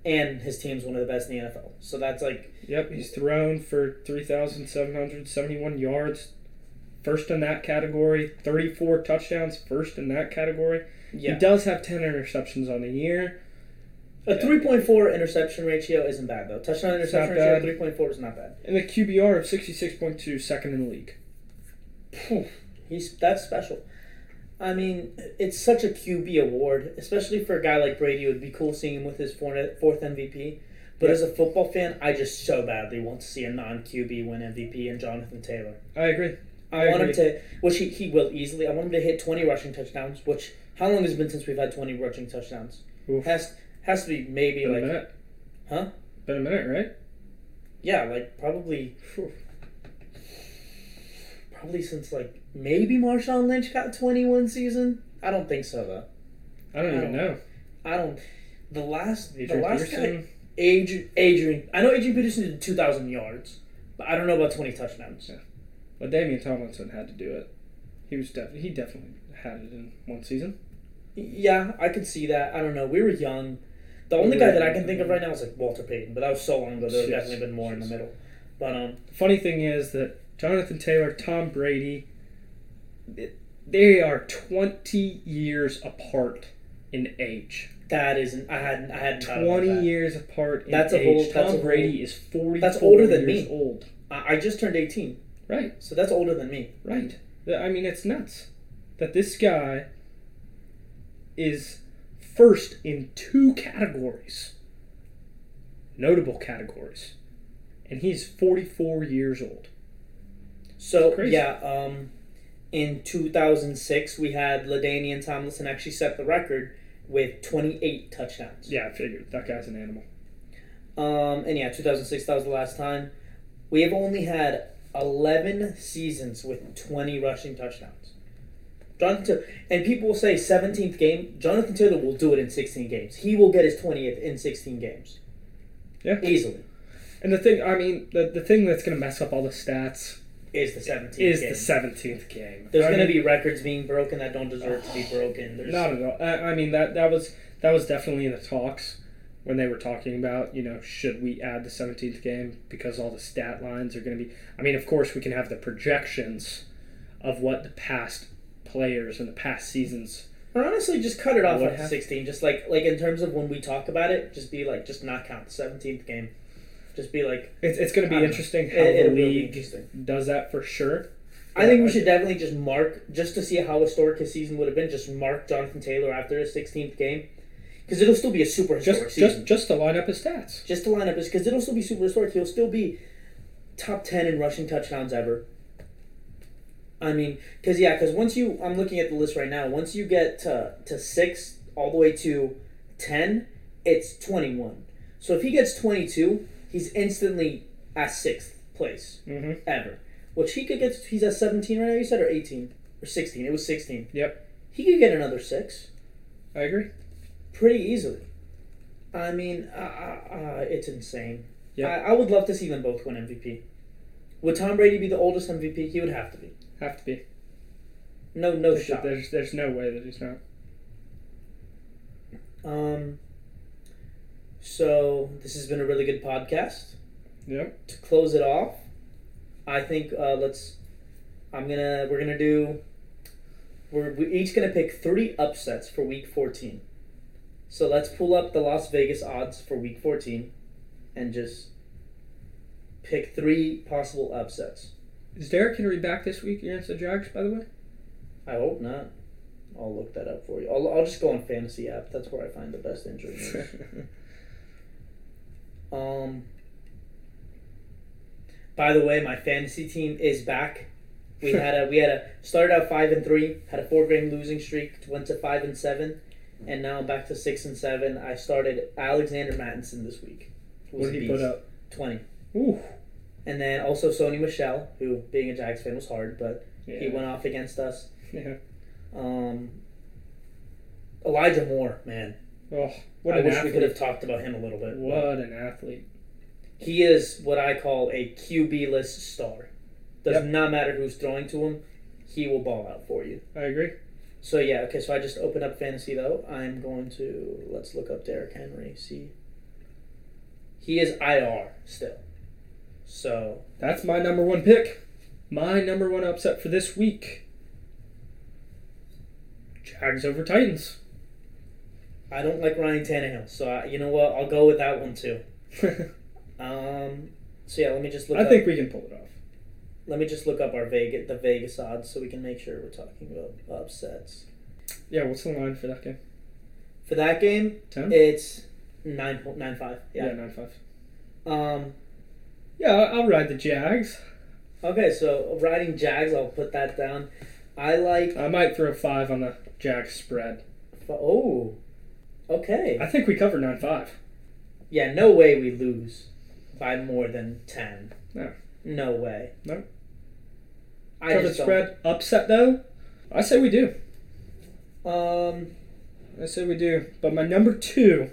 and his team's one of the best in the NFL. So that's like Yep, he's thrown for 3,771 yards. First in that category. 34 touchdowns, first in that category. Yeah, He does have 10 interceptions on the year. a three point four interception ratio isn't bad though. Touchdown interception ratio three point four is not bad. And the QBR of 66.2, second in the league. Phew, He's that's special. I mean, it's such a QB award, especially for a guy like Brady. It would be cool seeing him with his fourth fourth MVP. But Yeah. as a football fan, I just so badly want to see a non QB win MVP and Jonathan Taylor. I agree. I, want him to, which he, he will easily. I want him to hit twenty rushing touchdowns. Which how long has it been since we've had twenty rushing touchdowns? Oof. Has has to be maybe Been a minute. huh? Been a minute, right? Yeah, like probably probably since like maybe Marshawn Lynch got twenty one season. I don't think so though. I don't I even don't- know. I don't. The last, Adrian the last guy, Peterson. Adrian, Adrian. I know Adrian Peterson did two thousand yards, but I don't know about twenty touchdowns. Yeah. But Damian Tomlinson had to do it. He was def- he definitely had it in one season. Yeah, I could see that. I don't know. We were young. The only guy that I can think of right now is like Walter Payton, but that was so long ago. There have definitely been more in the middle. But um, The funny thing is that Jonathan Taylor, Tom Brady, they are 20 years apart in age. that isn't. I hadn't. I hadn't. 20 that. years apart in That's a age. whole- Tom that's a whole- Brady is forty. that's older than me. old. I, I just turned eighteen, Right, so that's older than me. right. I mean, it's nuts that this guy is first in two categories, notable categories, and he's 44 years old. So yeah, um, in 2006 we had Ladainian Tomlinson actually set the record with 28 touchdowns. Yeah, I figured that guy's an animal. Um, and yeah, 2006 that was the last time. We have only had 11 seasons with 20 rushing touchdowns. Jonathan Taylor, and people will say 17th game. Jonathan Taylor will do it in 16 games. He will get his 20th in 16 games. Yeah. easily And the thing, I mean, the, the thing that's going to mess up all the stats is the 17th is game. the 17th game. There's going to be records being broken that don't deserve to be broken. There's, not at all. I, I mean that that was that was definitely in the talks when they were talking about you know should we add the 17th game because all the stat lines are going to be. I mean, of course, we can have the projections of what the past players and the past seasons. Or honestly, just cut it off at happened? 16. Just like like in terms of when we talk about it, just be like, just not count the 17th game. Just be like, It's, it's going to be don't know. interesting how It- the league interesting. does that for sure. I think we should definitely just mark, just to see how historic his season would have been, just mark Jonathan Taylor after his 16th game. Because it'll still be a super historic just season. just just to line up his stats. Just to line up, his because it'll still be super historic. He'll still be top 10 in rushing touchdowns ever. I mean, because, yeah, because once you, I'm looking at the list right now, once you get to, to 6 all the way to 10, it's 21. So if he gets 22, he's instantly at 6th place Mm-hmm. ever. which he could get. He's at 17 right now. You said or 18 or 16. It was 16. Yep. He could get another six I agree. Pretty easily. I mean, uh, uh, uh, it's insane. Yeah. I, I would love to see them both win MVP. Would Tom Brady be the oldest MVP? He would have to be. Have to be. No, no shot. There's there's no way that he's not. Um. So this has been a really good podcast. Yep. To close it off, I think uh, let's. I'm gonna. We're gonna do. We're we each gonna pick three upsets for Week 14. So let's pull up the Las Vegas odds for Week 14, and just pick three possible upsets. Is Derrick Henry back this week against the Jags? By the way. I hope not. I'll look that up for you. I'll, I'll just go on fantasy app. That's where I find the best injury news. Um. By the way, my fantasy team is back. We had a we had a started out five and three, had a four game losing streak, went to five and seven, and now I'm back to six and seven. I started Alexander Mattison this week. what did he put up? Twenty, Ooh. and then also Sony Michel, who being a Jags fan was hard, but Yeah. he went off against us. Yeah. Um, Elijah Moore, man, Oh, what I wish athlete! we could have talked about him a little bit. What an athlete! He is what I call a QB list star. Does Yep. not matter who's throwing to him, he will ball out for you. I agree. So yeah, okay. So I just opened up fantasy though. I'm going to let's look up Derrick Henry. See, he is IR still. So That's my number one pick. My number one upset for this week. Jags over Titans. I don't like Ryan Tannehill. So I, you know what? I'll go with that one too. Um. So yeah, let me just look. I up, think we can pull it off. Let me just look up our Vegas the Vegas odds so we can make sure we're talking about upsets. Yeah, what's the line for that game? For that game, Ten? it's nine nine five. yeah, Yeah. nine five. Um. Yeah, I'll I'll ride the Jags. Okay, so riding Jags, I'll put that down. I like. I might throw five on the Jags spread. Oh. Okay. I think we covered nine five. Yeah, no way we lose by more than ten. No. No way. No. I Covered just don't- spread. Upset though. I say we do. Um. I say we do. But my number two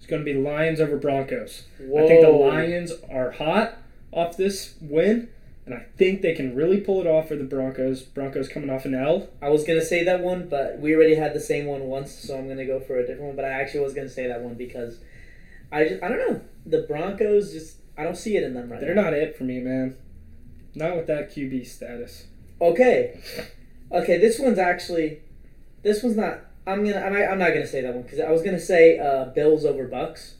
is going to be Lions over Broncos. Whoa. I think the Lions are hot off this win, and I think they can really pull it off for the Broncos. Broncos coming off an L. I was gonna say that one, but we already had the same one once, so I'm gonna go for a different one. But I actually was gonna say that one because I just, I don't know the Broncos just I don't see it in them right They're now. not it for me, man. Not with that QB status. Okay, okay. This one's actually, this one's not. I'm gonna. I'm, I'm not gonna say that one because I was gonna say uh, Bills over Bucks,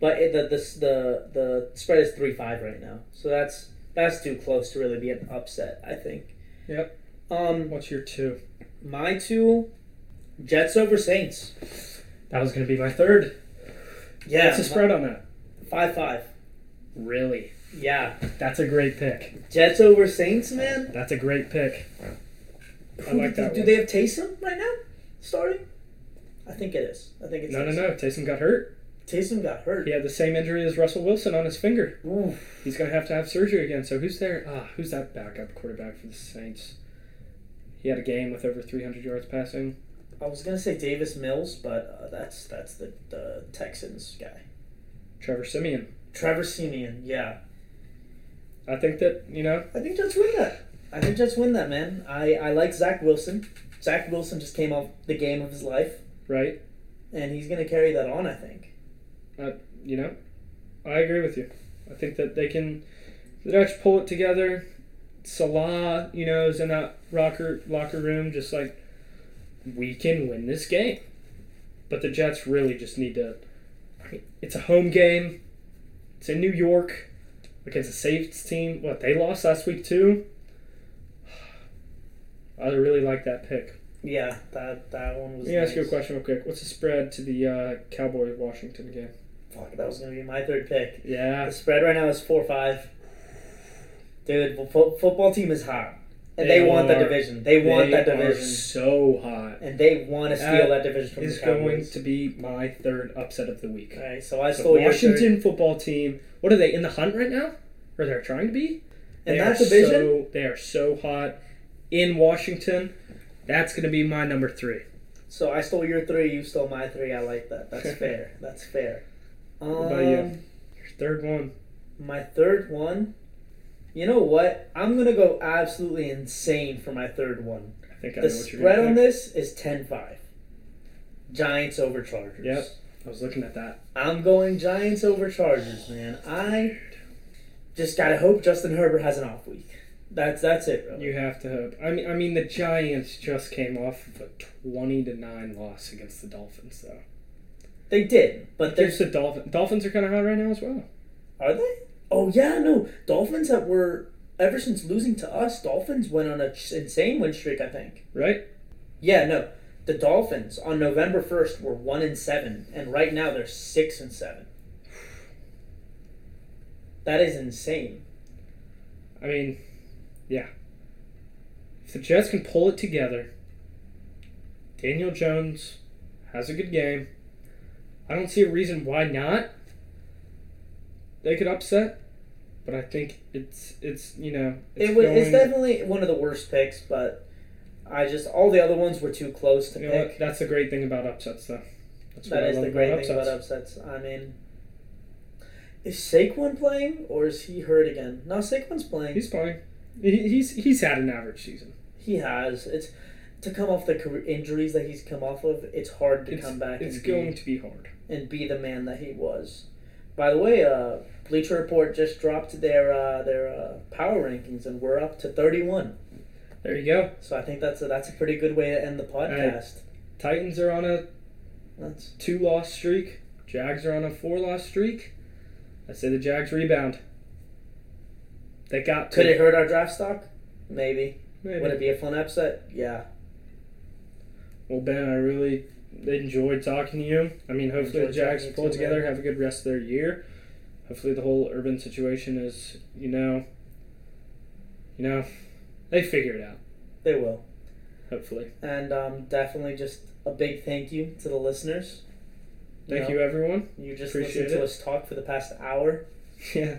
but it, the, the the the spread is three five right now, so that's that's too close to really be an upset. I think. Yep. Um, What's your two? my two, Jets over Saints. That was going to be my third. Yeah, What's the spread on that? Five five. Really? Yeah, That's a great pick. Jets over Saints, man. That's a great pick. I Who- like that Do one. they have Taysom right now starting? I think it is. I think it's No, no, Taysom. no. Taysom got hurt. Taysom got hurt. He had the same injury as Russell Wilson on his finger. Oof. He's going to have to have surgery again. So who's there? Ah, who's that backup quarterback for the Saints? He had a game with over 300 yards passing. I was gonna say Davis Mills, but uh, that's that's the, the Texans guy. Trevor Siemian. Trevor Siemian, yeah. I think that, you know, I think Jets win that. I think Jets win that, man. I, I like Zach Wilson. Zach Wilson just came off the game of his life, right? and he's gonna carry that on. I think. Uh, You know, I agree with you. I think that they can, the Dutch pull it together. Saleh, you know, is in that rocker locker room, just like we can win this game. But the Jets really just need to. It's a home game. It's in New York against a Saints team. What they lost last week too. I really like that pick. Yeah, that that one was. Let me ask you a question real quick. What's the spread to the uh, Cowboy Washington game? Fuck, that was gonna be my third pick. Yeah, The spread right now is four five. Dude, fo- football team is hot, and they, They want the division. They want that are division, so hot. and they want to steal That that division from Is the going to be my third upset of the week. All right, so I The stole. Washington football team. What are they in the hunt right now? Or they're trying to be? In They that are division, so, they are so hot in Washington. That's going to be my number three. so I stole your three, you stole my three. I like that. That's fair. That's fair. Um, What about you? Your third one. My third one. You know what? I'm gonna go absolutely insane for my third one. I think I The know what you're spread on this is 10-5. Giants over Chargers. Yep. I was looking at that. I'm going Giants over Chargers, man. I just gotta hope Justin Herbert has an off week. That's that's it, really. You have to hope. I mean, I mean, the Giants just came off of a twenty to nine loss against the Dolphins, though. They did, but There's the Dolphin. Dolphins are kind of hot right now as well. are they? Oh yeah, no. Dolphins that were ever since losing to us, Dolphins went on a insane win streak. I think. Right? Yeah, no. The Dolphins on November first were one and seven, and right now they're six and seven. That is insane. I mean, yeah. If the Jets can pull it together, Daniel Jones has a good game. I don't see a reason why not. They could upset, but I think it's it's you know it's It was, it's definitely one of the worst picks, but I just all the other ones were too close to You pick. what? That's the great thing about upsets, though. That's what That I love the great thing about upsets. I mean, is Saquon playing or is he hurt again? No, Saquon's playing. He's fine. He, he's he's had an average season. he has. It's to come off the injuries that he's come off of. It's hard to It's, come back it's going be, to be hard. and be the man that he was. By the way, uh, Bleacher Report just dropped their uh, their uh, power rankings, and we're up to thirty one. There you go. So I think that's a, that's a pretty good way to end the podcast. Titans are on a That's two loss streak. Jags are on a four loss streak. I say the Jags rebound. They got to. could it hurt our draft stock? Maybe. Maybe. Would it be a fun upset? Yeah. Well, Ben, I really enjoyed talking to you. I mean, hopefully the Jags pull you it too, together, man. have a good rest of their year. Hopefully the whole urban situation is, you know, you know, they figure it out. They will. Hopefully. And um, definitely just a big thank you to the listeners. Thank know, you, everyone. You just Appreciate listened to it. us talk for the past hour. Yeah.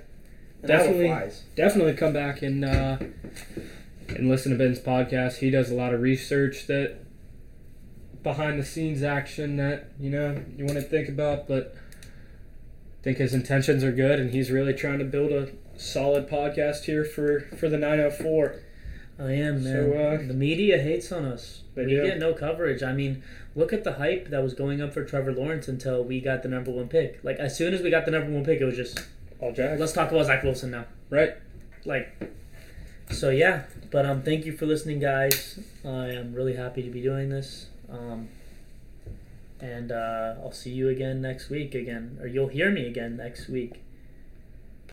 And Definitely. definitely come back and uh, and listen to Ben's podcast. He does a lot of research that behind the scenes action that you know you want to think about, but think his intentions are good, and he's really trying to build a solid podcast here for for the 904. I am, man. So, uh, the media hates on us. They we do. get no coverage. I mean, look at the hype that was going up for Trevor Lawrence until we got the number one pick. Like, as soon as we got the number one pick, it was just, All Jags, let's talk about Zach Wilson now. right? Like, so yeah. But um, thank you for listening, guys. I am really happy to be doing this. Um, and uh, I'll see you again next week again, or you'll hear me again next week.